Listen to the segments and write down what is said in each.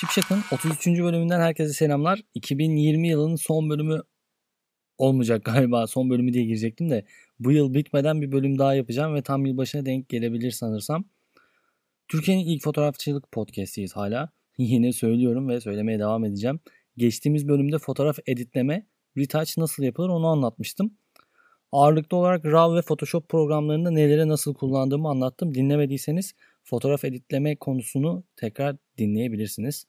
Şipşak'ın 33. bölümünden herkese selamlar. 2020 yılının son bölümü olmayacak galiba. Son bölümü diye girecektim de bu yıl bitmeden bir bölüm daha yapacağım ve tam yılbaşına denk gelebilir sanırsam. Türkiye'nin ilk fotoğrafçılık podcast'iyiz hala. Yine söylüyorum ve söylemeye devam edeceğim. Geçtiğimiz bölümde fotoğraf editleme, retouch nasıl yapılır onu anlatmıştım. Ağırlıklı olarak RAW ve Photoshop programlarında nelere nasıl kullandığımı anlattım. Dinlemediyseniz fotoğraf editleme konusunu tekrar dinleyebilirsiniz.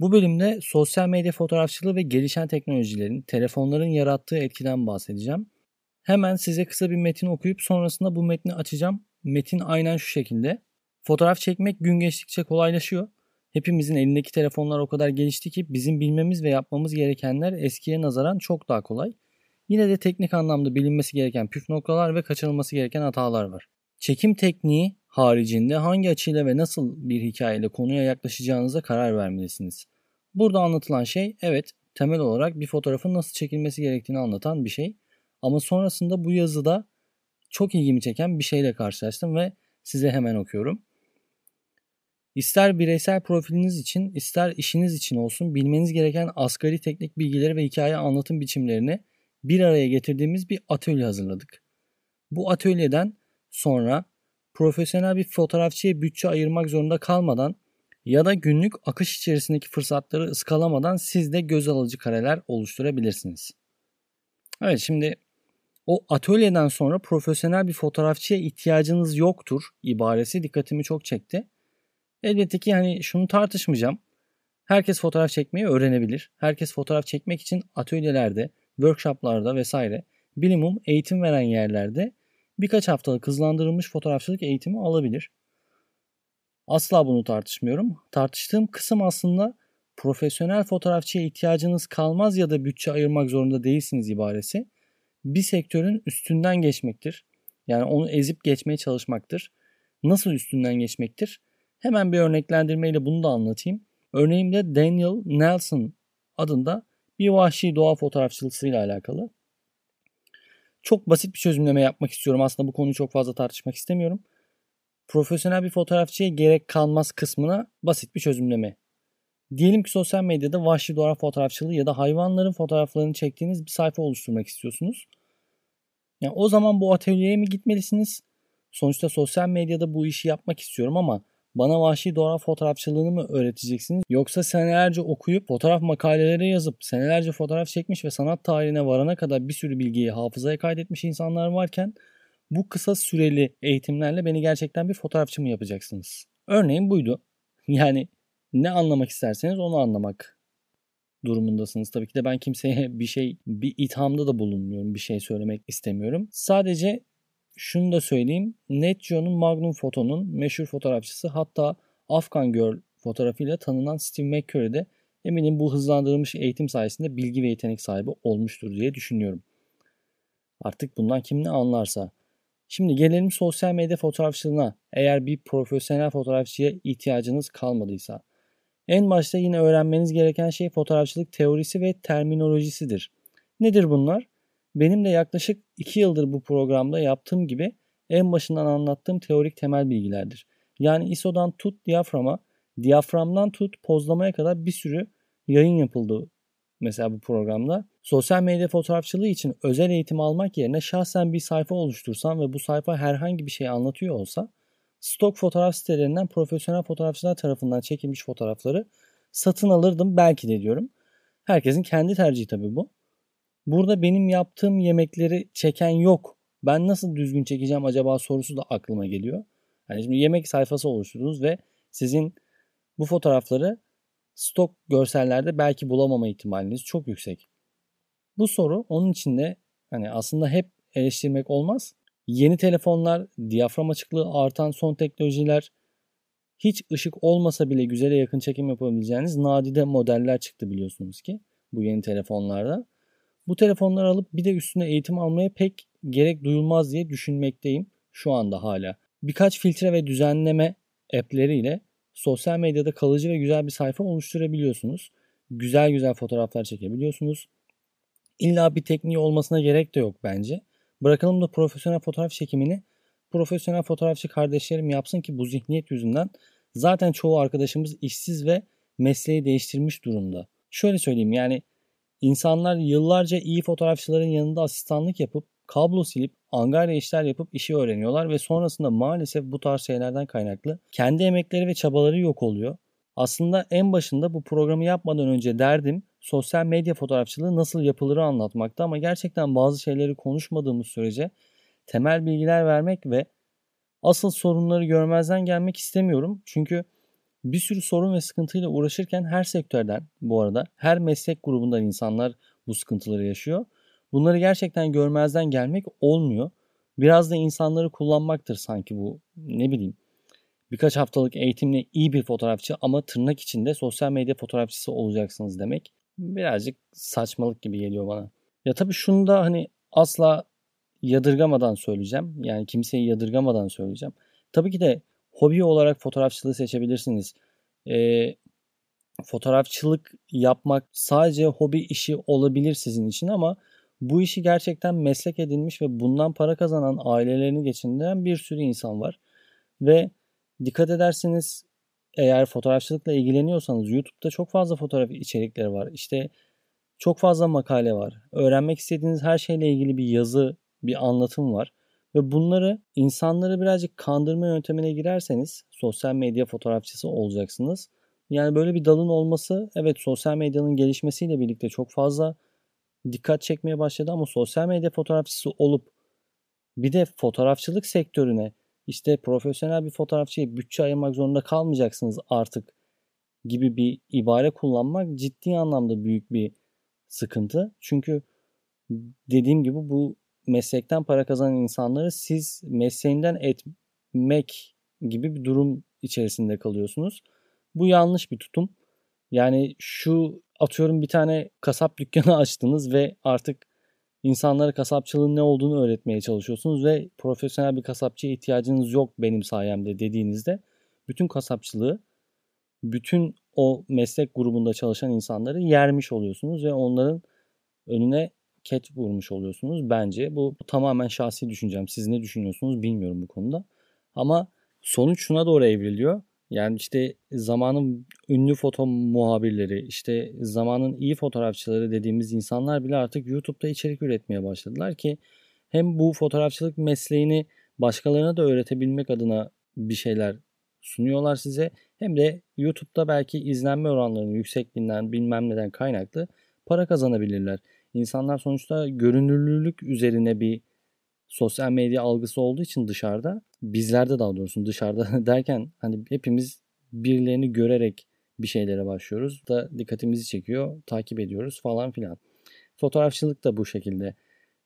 Bu bölümde sosyal medya fotoğrafçılığı ve gelişen teknolojilerin, telefonların yarattığı etkiden bahsedeceğim. Hemen size kısa bir metin okuyup sonrasında bu metni açacağım. Metin aynen şu şekilde. Fotoğraf çekmek gün geçtikçe kolaylaşıyor. Hepimizin elindeki telefonlar o kadar gelişti ki bizim bilmemiz ve yapmamız gerekenler eskiye nazaran çok daha kolay. Yine de teknik anlamda bilinmesi gereken püf noktalar ve kaçınılması gereken hatalar var. Çekim tekniği haricinde hangi açıyla ve nasıl bir hikayeyle konuya yaklaşacağınıza karar vermelisiniz. Burada anlatılan şey evet temel olarak bir fotoğrafın nasıl çekilmesi gerektiğini anlatan bir şey. Ama sonrasında bu yazıda çok ilgimi çeken bir şeyle karşılaştım ve size hemen okuyorum. İster bireysel profiliniz için, ister işiniz için olsun bilmeniz gereken asgari teknik bilgileri ve hikaye anlatım biçimlerini bir araya getirdiğimiz bir atölye hazırladık. Bu atölyeden sonra profesyonel bir fotoğrafçıya bütçe ayırmak zorunda kalmadan ya da günlük akış içerisindeki fırsatları ıskalamadan siz de göz alıcı kareler oluşturabilirsiniz. Evet şimdi o atölyeden sonra profesyonel bir fotoğrafçıya ihtiyacınız yoktur ibaresi dikkatimi çok çekti. Elbette ki hani şunu tartışmayacağım. Herkes fotoğraf çekmeyi öğrenebilir. Herkes fotoğraf çekmek için atölyelerde, workshoplarda vesaire bilimum eğitim veren yerlerde birkaç haftalık hızlandırılmış fotoğrafçılık eğitimi alabilir. Asla bunu tartışmıyorum. Tartıştığım kısım aslında profesyonel fotoğrafçıya ihtiyacınız kalmaz ya da bütçe ayırmak zorunda değilsiniz ibaresi. Bir sektörün üstünden geçmektir. Yani onu ezip geçmeye çalışmaktır. Nasıl üstünden geçmektir? Hemen bir örneklendirmeyle bunu da anlatayım. Örneğimde Daniel Nelson adında bir vahşi doğa fotoğrafçılığıyla alakalı. Çok basit bir çözümleme yapmak istiyorum. Aslında bu konuyu çok fazla tartışmak istemiyorum. Profesyonel bir fotoğrafçıya gerek kalmaz kısmına basit bir çözümleme. Diyelim ki sosyal medyada vahşi doğa fotoğrafçılığı ya da hayvanların fotoğraflarını çektiğiniz bir sayfa oluşturmak istiyorsunuz. Yani o zaman bu atölyeye mi gitmelisiniz? Sonuçta sosyal medyada bu işi yapmak istiyorum ama bana vahşi doğa fotoğrafçılığını mı öğreteceksiniz? Yoksa senelerce okuyup fotoğraf makaleleri yazıp senelerce fotoğraf çekmiş ve sanat tarihine varana kadar bir sürü bilgiyi hafızaya kaydetmiş insanlar varken bu kısa süreli eğitimlerle beni gerçekten bir fotoğrafçı mı yapacaksınız? Örneğin buydu. Yani ne anlamak isterseniz onu anlamak durumundasınız. Tabii ki de ben kimseye bir şey, bir ithamda da bulunmuyorum. Bir şey söylemek istemiyorum. Sadece şunu da söyleyeyim. Net Geo'nun Magnum Foto'nun meşhur fotoğrafçısı hatta Afgan Girl fotoğrafıyla tanınan Steve McCurry de eminim bu hızlandırılmış eğitim sayesinde bilgi ve yetenek sahibi olmuştur diye düşünüyorum. Artık bundan kim ne anlarsa. Şimdi gelelim sosyal medya fotoğrafçılığına. Eğer bir profesyonel fotoğrafçıya ihtiyacınız kalmadıysa. En başta yine öğrenmeniz gereken şey fotoğrafçılık teorisi ve terminolojisidir. Nedir bunlar? Benim de yaklaşık 2 yıldır bu programda yaptığım gibi en başından anlattığım teorik temel bilgilerdir. Yani ISO'dan tut diyaframa, diyaframdan tut pozlamaya kadar bir sürü yayın yapıldı mesela bu programda. Sosyal medya fotoğrafçılığı için özel eğitim almak yerine şahsen bir sayfa oluştursam ve bu sayfa herhangi bir şey anlatıyor olsa stok fotoğraf sitelerinden profesyonel fotoğrafçılar tarafından çekilmiş fotoğrafları satın alırdım belki de diyorum. Herkesin kendi tercihi tabii bu. Burada benim yaptığım yemekleri çeken yok. Ben nasıl düzgün çekeceğim acaba sorusu da aklıma geliyor. Hani şimdi yemek sayfası oluşturdunuz ve sizin bu fotoğrafları stok görsellerde belki bulamama ihtimaliniz çok yüksek. Bu soru onun için de hani aslında hep eleştirmek olmaz. Yeni telefonlar, diyafram açıklığı artan son teknolojiler, hiç ışık olmasa bile güzele yakın çekim yapabileceğiniz nadide modeller çıktı biliyorsunuz ki bu yeni telefonlarda. Bu telefonları alıp bir de üstüne eğitim almaya pek gerek duyulmaz diye düşünmekteyim şu anda hala. Birkaç filtre ve düzenleme app'leriyle sosyal medyada kalıcı ve güzel bir sayfa oluşturabiliyorsunuz. Güzel güzel fotoğraflar çekebiliyorsunuz. İlla bir tekniği olmasına gerek de yok bence. Bırakalım da profesyonel fotoğraf çekimini profesyonel fotoğrafçı kardeşlerim yapsın ki bu zihniyet yüzünden Zaten çoğu arkadaşımız işsiz ve mesleği değiştirmiş durumda. Şöyle söyleyeyim yani insanlar yıllarca iyi fotoğrafçıların yanında asistanlık yapıp kablo silip angarya işler yapıp işi öğreniyorlar ve sonrasında maalesef bu tarz şeylerden kaynaklı kendi emekleri ve çabaları yok oluyor. Aslında en başında bu programı yapmadan önce derdim sosyal medya fotoğrafçılığı nasıl yapılırı anlatmakta ama gerçekten bazı şeyleri konuşmadığımız sürece temel bilgiler vermek ve asıl sorunları görmezden gelmek istemiyorum. Çünkü bir sürü sorun ve sıkıntıyla uğraşırken her sektörden bu arada her meslek grubundan insanlar bu sıkıntıları yaşıyor. Bunları gerçekten görmezden gelmek olmuyor. Biraz da insanları kullanmaktır sanki bu ne bileyim. Birkaç haftalık eğitimle iyi bir fotoğrafçı ama tırnak içinde sosyal medya fotoğrafçısı olacaksınız demek birazcık saçmalık gibi geliyor bana. Ya tabii şunu da hani asla yadırgamadan söyleyeceğim. Yani kimseyi yadırgamadan söyleyeceğim. Tabii ki de hobi olarak fotoğrafçılığı seçebilirsiniz. Ee, fotoğrafçılık yapmak sadece hobi işi olabilir sizin için ama bu işi gerçekten meslek edinmiş ve bundan para kazanan ailelerini geçindiren bir sürü insan var. Ve dikkat ederseniz eğer fotoğrafçılıkla ilgileniyorsanız YouTube'da çok fazla fotoğraf içerikleri var. İşte çok fazla makale var. Öğrenmek istediğiniz her şeyle ilgili bir yazı, bir anlatım var. Ve bunları insanları birazcık kandırma yöntemine girerseniz sosyal medya fotoğrafçısı olacaksınız. Yani böyle bir dalın olması evet sosyal medyanın gelişmesiyle birlikte çok fazla dikkat çekmeye başladı ama sosyal medya fotoğrafçısı olup bir de fotoğrafçılık sektörüne işte profesyonel bir fotoğrafçıya bütçe ayırmak zorunda kalmayacaksınız artık gibi bir ibare kullanmak ciddi anlamda büyük bir sıkıntı. Çünkü dediğim gibi bu meslekten para kazanan insanları siz mesleğinden etmek gibi bir durum içerisinde kalıyorsunuz. Bu yanlış bir tutum. Yani şu atıyorum bir tane kasap dükkanı açtınız ve artık insanlara kasapçılığın ne olduğunu öğretmeye çalışıyorsunuz ve profesyonel bir kasapçıya ihtiyacınız yok benim sayemde dediğinizde bütün kasapçılığı bütün o meslek grubunda çalışan insanları yermiş oluyorsunuz ve onların önüne ket vurmuş oluyorsunuz bence. Bu, bu tamamen şahsi düşüncem. Siz ne düşünüyorsunuz bilmiyorum bu konuda. Ama sonuç şuna doğru evriliyor. Yani işte zamanın ünlü foto muhabirleri, işte zamanın iyi fotoğrafçıları dediğimiz insanlar bile artık YouTube'da içerik üretmeye başladılar ki hem bu fotoğrafçılık mesleğini başkalarına da öğretebilmek adına bir şeyler sunuyorlar size hem de YouTube'da belki izlenme oranlarının yüksekliğinden bilmem neden kaynaklı para kazanabilirler. İnsanlar sonuçta görünürlülük üzerine bir sosyal medya algısı olduğu için dışarıda bizlerde daha doğrusu dışarıda derken hani hepimiz birilerini görerek bir şeylere başlıyoruz da dikkatimizi çekiyor, takip ediyoruz falan filan. Fotoğrafçılık da bu şekilde.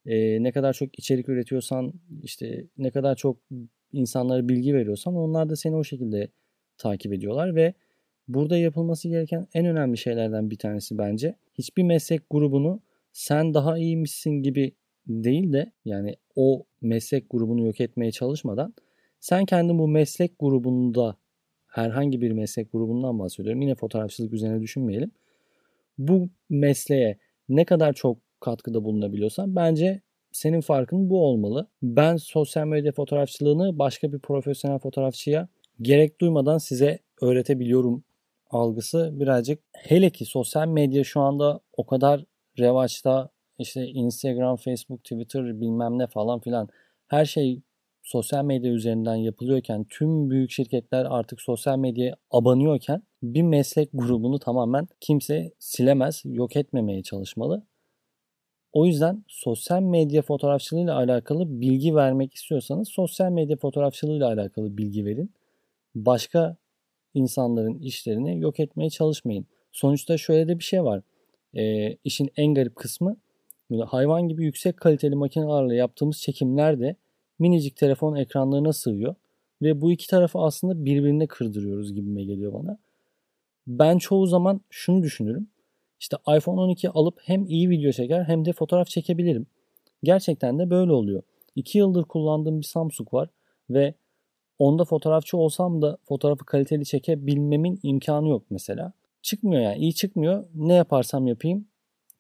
Ee, ne kadar çok içerik üretiyorsan, işte ne kadar çok insanlara bilgi veriyorsan onlar da seni o şekilde takip ediyorlar ve burada yapılması gereken en önemli şeylerden bir tanesi bence hiçbir meslek grubunu sen daha iyiymişsin gibi değil de yani o meslek grubunu yok etmeye çalışmadan sen kendin bu meslek grubunda herhangi bir meslek grubundan bahsediyorum. Yine fotoğrafçılık üzerine düşünmeyelim. Bu mesleğe ne kadar çok katkıda bulunabiliyorsan bence senin farkın bu olmalı. Ben sosyal medya fotoğrafçılığını başka bir profesyonel fotoğrafçıya gerek duymadan size öğretebiliyorum algısı birazcık hele ki sosyal medya şu anda o kadar revaçta işte Instagram, Facebook, Twitter bilmem ne falan filan her şey sosyal medya üzerinden yapılıyorken tüm büyük şirketler artık sosyal medyaya abanıyorken bir meslek grubunu tamamen kimse silemez, yok etmemeye çalışmalı. O yüzden sosyal medya fotoğrafçılığıyla alakalı bilgi vermek istiyorsanız sosyal medya fotoğrafçılığıyla alakalı bilgi verin. Başka insanların işlerini yok etmeye çalışmayın. Sonuçta şöyle de bir şey var. E, işin en garip kısmı böyle hayvan gibi yüksek kaliteli makinelerle yaptığımız çekimler de minicik telefon ekranlarına sığıyor. Ve bu iki tarafı aslında birbirine kırdırıyoruz gibime geliyor bana. Ben çoğu zaman şunu düşünürüm. İşte iPhone 12 alıp hem iyi video çeker hem de fotoğraf çekebilirim. Gerçekten de böyle oluyor. 2 yıldır kullandığım bir Samsung var ve onda fotoğrafçı olsam da fotoğrafı kaliteli çekebilmemin imkanı yok mesela. Çıkmıyor yani iyi çıkmıyor. Ne yaparsam yapayım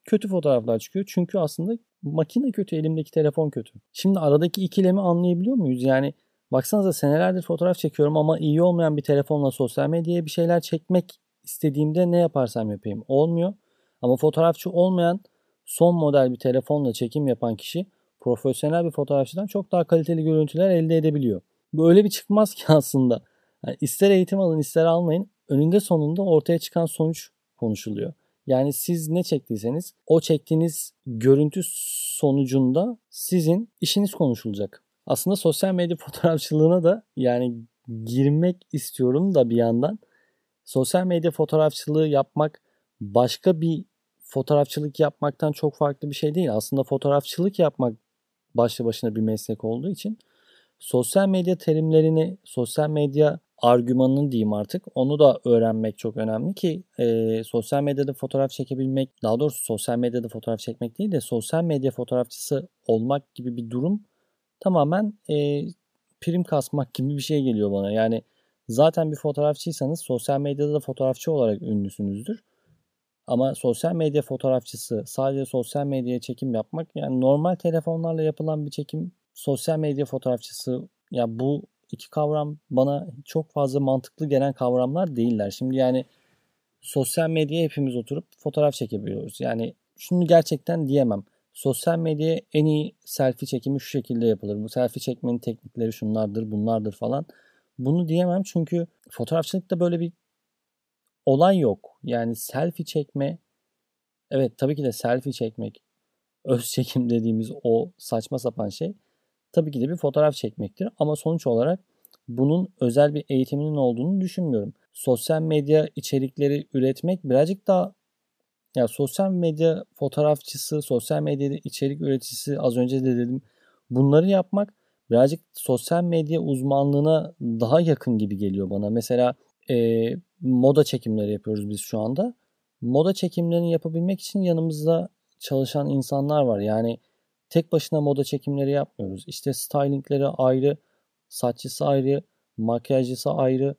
kötü fotoğraflar çıkıyor. Çünkü aslında makine kötü, elimdeki telefon kötü. Şimdi aradaki ikilemi anlayabiliyor muyuz? Yani Baksanıza senelerdir fotoğraf çekiyorum ama iyi olmayan bir telefonla sosyal medyaya bir şeyler çekmek istediğimde ne yaparsam yapayım olmuyor. Ama fotoğrafçı olmayan son model bir telefonla çekim yapan kişi profesyonel bir fotoğrafçıdan çok daha kaliteli görüntüler elde edebiliyor. Bu öyle bir çıkmaz ki aslında. Yani ister eğitim alın ister almayın önünde sonunda ortaya çıkan sonuç konuşuluyor. Yani siz ne çektiyseniz o çektiğiniz görüntü sonucunda sizin işiniz konuşulacak. Aslında sosyal medya fotoğrafçılığına da yani girmek istiyorum da bir yandan. Sosyal medya fotoğrafçılığı yapmak başka bir fotoğrafçılık yapmaktan çok farklı bir şey değil. Aslında fotoğrafçılık yapmak başlı başına bir meslek olduğu için sosyal medya terimlerini, sosyal medya argümanını diyeyim artık. Onu da öğrenmek çok önemli ki e, sosyal medyada fotoğraf çekebilmek, daha doğrusu sosyal medyada fotoğraf çekmek değil de sosyal medya fotoğrafçısı olmak gibi bir durum tamamen e, prim kasmak gibi bir şey geliyor bana. Yani zaten bir fotoğrafçıysanız sosyal medyada da fotoğrafçı olarak ünlüsünüzdür. Ama sosyal medya fotoğrafçısı sadece sosyal medyaya çekim yapmak yani normal telefonlarla yapılan bir çekim sosyal medya fotoğrafçısı ya bu iki kavram bana çok fazla mantıklı gelen kavramlar değiller. Şimdi yani sosyal medyaya hepimiz oturup fotoğraf çekebiliyoruz. Yani şunu gerçekten diyemem. Sosyal medyaya en iyi selfie çekimi şu şekilde yapılır. Bu selfie çekmenin teknikleri şunlardır, bunlardır falan. Bunu diyemem çünkü fotoğrafçılıkta böyle bir olay yok. Yani selfie çekme evet tabii ki de selfie çekmek öz çekim dediğimiz o saçma sapan şey tabii ki de bir fotoğraf çekmektir. Ama sonuç olarak bunun özel bir eğitiminin olduğunu düşünmüyorum. Sosyal medya içerikleri üretmek birazcık daha ya sosyal medya fotoğrafçısı, sosyal medyada içerik üreticisi az önce de dedim. Bunları yapmak birazcık sosyal medya uzmanlığına daha yakın gibi geliyor bana. Mesela e, moda çekimleri yapıyoruz biz şu anda. Moda çekimlerini yapabilmek için yanımızda çalışan insanlar var. Yani tek başına moda çekimleri yapmıyoruz. İşte stylingleri ayrı, saççısı ayrı, makyajcısı ayrı.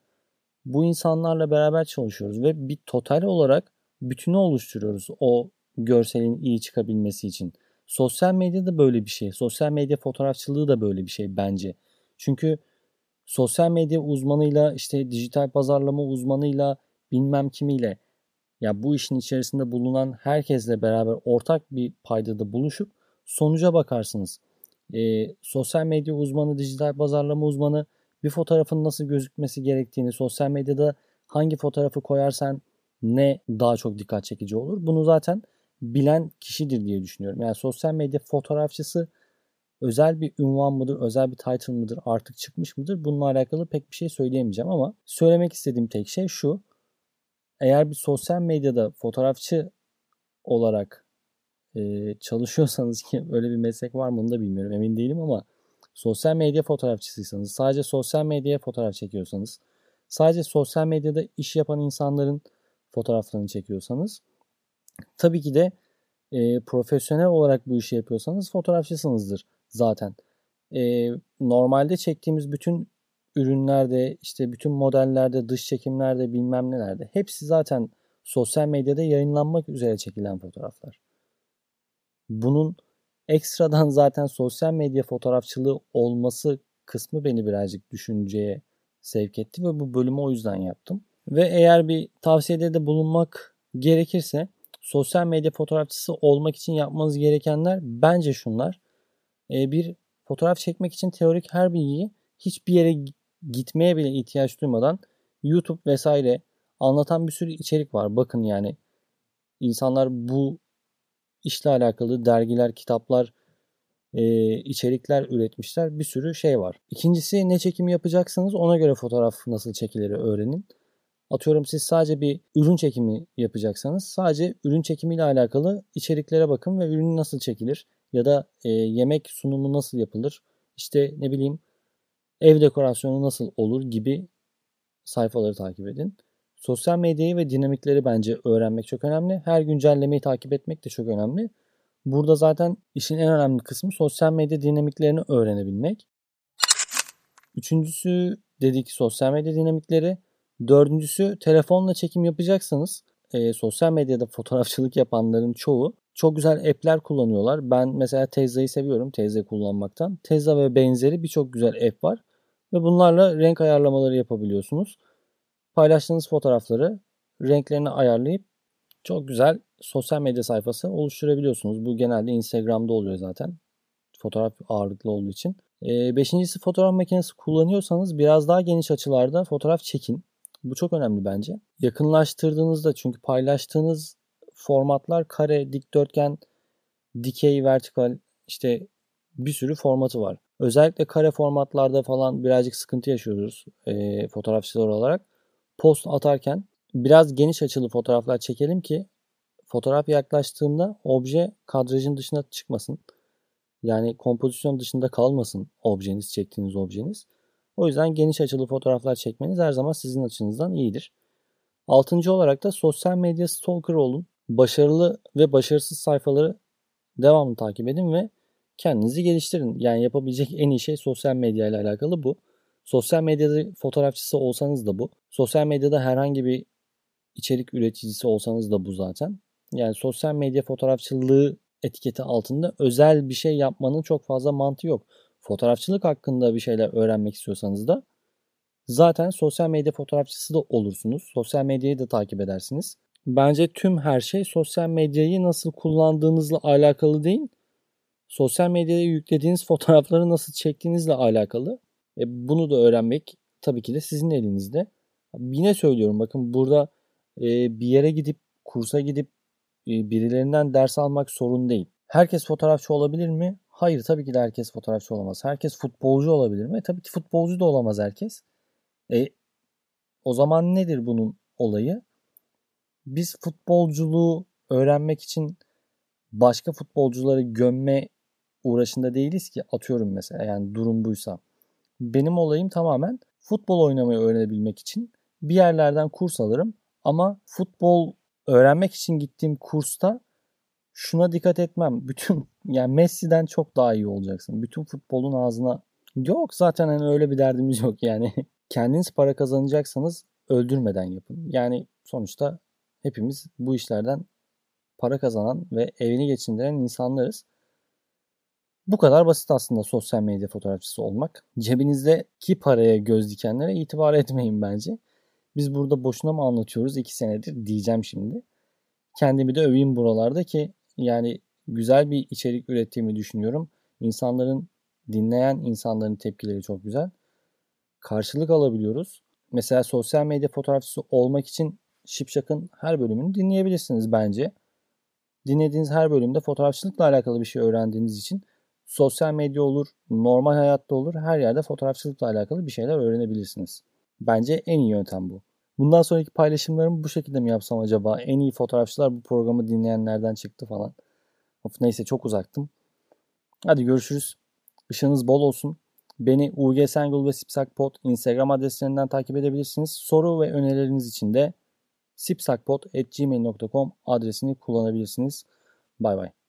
Bu insanlarla beraber çalışıyoruz ve bir total olarak bütünü oluşturuyoruz o görselin iyi çıkabilmesi için. Sosyal medya da böyle bir şey. Sosyal medya fotoğrafçılığı da böyle bir şey bence. Çünkü sosyal medya uzmanıyla işte dijital pazarlama uzmanıyla bilmem kimiyle ya bu işin içerisinde bulunan herkesle beraber ortak bir paydada buluşup sonuca bakarsınız. E, sosyal medya uzmanı, dijital pazarlama uzmanı bir fotoğrafın nasıl gözükmesi gerektiğini, sosyal medyada hangi fotoğrafı koyarsan ne daha çok dikkat çekici olur. Bunu zaten bilen kişidir diye düşünüyorum. Yani sosyal medya fotoğrafçısı özel bir ünvan mıdır, özel bir title mıdır, artık çıkmış mıdır? Bununla alakalı pek bir şey söyleyemeyeceğim ama söylemek istediğim tek şey şu. Eğer bir sosyal medyada fotoğrafçı olarak e, çalışıyorsanız ki öyle bir meslek var mı onu da bilmiyorum emin değilim ama sosyal medya fotoğrafçısıysanız sadece sosyal medyaya fotoğraf çekiyorsanız sadece sosyal medyada iş yapan insanların fotoğraflarını çekiyorsanız tabii ki de e, profesyonel olarak bu işi yapıyorsanız fotoğrafçısınızdır zaten. E, normalde çektiğimiz bütün ürünlerde işte bütün modellerde dış çekimlerde bilmem nelerde hepsi zaten sosyal medyada yayınlanmak üzere çekilen fotoğraflar. Bunun ekstradan zaten sosyal medya fotoğrafçılığı olması kısmı beni birazcık düşünceye sevk etti ve bu bölümü o yüzden yaptım. Ve eğer bir tavsiyede de bulunmak gerekirse sosyal medya fotoğrafçısı olmak için yapmanız gerekenler bence şunlar. Ee, bir fotoğraf çekmek için teorik her bilgiyi hiçbir yere gitmeye bile ihtiyaç duymadan YouTube vesaire anlatan bir sürü içerik var. Bakın yani insanlar bu işle alakalı dergiler, kitaplar, e, içerikler üretmişler. Bir sürü şey var. İkincisi ne çekimi yapacaksanız ona göre fotoğraf nasıl çekilir öğrenin. Atıyorum siz sadece bir ürün çekimi yapacaksanız sadece ürün çekimiyle alakalı içeriklere bakın ve ürün nasıl çekilir ya da e, yemek sunumu nasıl yapılır işte ne bileyim ev dekorasyonu nasıl olur gibi sayfaları takip edin. Sosyal medyayı ve dinamikleri bence öğrenmek çok önemli. Her güncellemeyi takip etmek de çok önemli. Burada zaten işin en önemli kısmı sosyal medya dinamiklerini öğrenebilmek. Üçüncüsü dedik sosyal medya dinamikleri. Dördüncüsü telefonla çekim yapacaksanız e, sosyal medyada fotoğrafçılık yapanların çoğu çok güzel app'ler kullanıyorlar. Ben mesela Tezza'yı seviyorum Tezza kullanmaktan. Tezza ve benzeri birçok güzel app var. ve bunlarla renk ayarlamaları yapabiliyorsunuz. Paylaştığınız fotoğrafları renklerini ayarlayıp çok güzel sosyal medya sayfası oluşturabiliyorsunuz. Bu genelde Instagram'da oluyor zaten. Fotoğraf ağırlıklı olduğu için. E, beşincisi fotoğraf makinesi kullanıyorsanız biraz daha geniş açılarda fotoğraf çekin. Bu çok önemli bence. Yakınlaştırdığınızda çünkü paylaştığınız formatlar kare, dikdörtgen, dikey, vertikal işte bir sürü formatı var. Özellikle kare formatlarda falan birazcık sıkıntı yaşıyoruz e, fotoğrafçılar olarak. Post atarken biraz geniş açılı fotoğraflar çekelim ki fotoğraf yaklaştığında obje kadrajın dışına çıkmasın. Yani kompozisyon dışında kalmasın objeniz, çektiğiniz objeniz. O yüzden geniş açılı fotoğraflar çekmeniz her zaman sizin açınızdan iyidir. Altıncı olarak da sosyal medya stalker olun. Başarılı ve başarısız sayfaları devamlı takip edin ve kendinizi geliştirin. Yani yapabilecek en iyi şey sosyal medya ile alakalı bu. Sosyal medyada fotoğrafçısı olsanız da bu. Sosyal medyada herhangi bir içerik üreticisi olsanız da bu zaten. Yani sosyal medya fotoğrafçılığı etiketi altında özel bir şey yapmanın çok fazla mantığı yok. Fotoğrafçılık hakkında bir şeyler öğrenmek istiyorsanız da zaten sosyal medya fotoğrafçısı da olursunuz. Sosyal medyayı da takip edersiniz. Bence tüm her şey sosyal medyayı nasıl kullandığınızla alakalı değil, sosyal medyaya yüklediğiniz fotoğrafları nasıl çektiğinizle alakalı. E, bunu da öğrenmek tabii ki de sizin elinizde. Yine söylüyorum bakın burada e, bir yere gidip kursa gidip e, birilerinden ders almak sorun değil. Herkes fotoğrafçı olabilir mi? Hayır tabii ki de herkes fotoğrafçı olamaz. Herkes futbolcu olabilir mi? E, tabii ki futbolcu da olamaz herkes. E, o zaman nedir bunun olayı? Biz futbolculuğu öğrenmek için başka futbolcuları gömme uğraşında değiliz ki atıyorum mesela yani durum buysa. Benim olayım tamamen futbol oynamayı öğrenebilmek için bir yerlerden kurs alırım ama futbol öğrenmek için gittiğim kursta şuna dikkat etmem. Bütün yani Messi'den çok daha iyi olacaksın. Bütün futbolun ağzına yok zaten hani öyle bir derdimiz yok yani. Kendiniz para kazanacaksanız öldürmeden yapın. Yani sonuçta hepimiz bu işlerden para kazanan ve evini geçindiren insanlarız. Bu kadar basit aslında sosyal medya fotoğrafçısı olmak. Cebinizdeki paraya göz dikenlere itibar etmeyin bence. Biz burada boşuna mı anlatıyoruz iki senedir diyeceğim şimdi. Kendimi de öveyim buralarda ki yani güzel bir içerik ürettiğimi düşünüyorum. İnsanların dinleyen insanların tepkileri çok güzel. Karşılık alabiliyoruz. Mesela sosyal medya fotoğrafçısı olmak için Şipşak'ın her bölümünü dinleyebilirsiniz bence. Dinlediğiniz her bölümde fotoğrafçılıkla alakalı bir şey öğrendiğiniz için sosyal medya olur, normal hayatta olur, her yerde fotoğrafçılıkla alakalı bir şeyler öğrenebilirsiniz. Bence en iyi yöntem bu. Bundan sonraki paylaşımlarımı bu şekilde mi yapsam acaba? En iyi fotoğrafçılar bu programı dinleyenlerden çıktı falan. Of neyse çok uzaktım. Hadi görüşürüz. Işığınız bol olsun. Beni UG Sengül ve Sipsakpot Instagram adreslerinden takip edebilirsiniz. Soru ve önerileriniz için de sipsakpot.gmail.com adresini kullanabilirsiniz. Bay bay.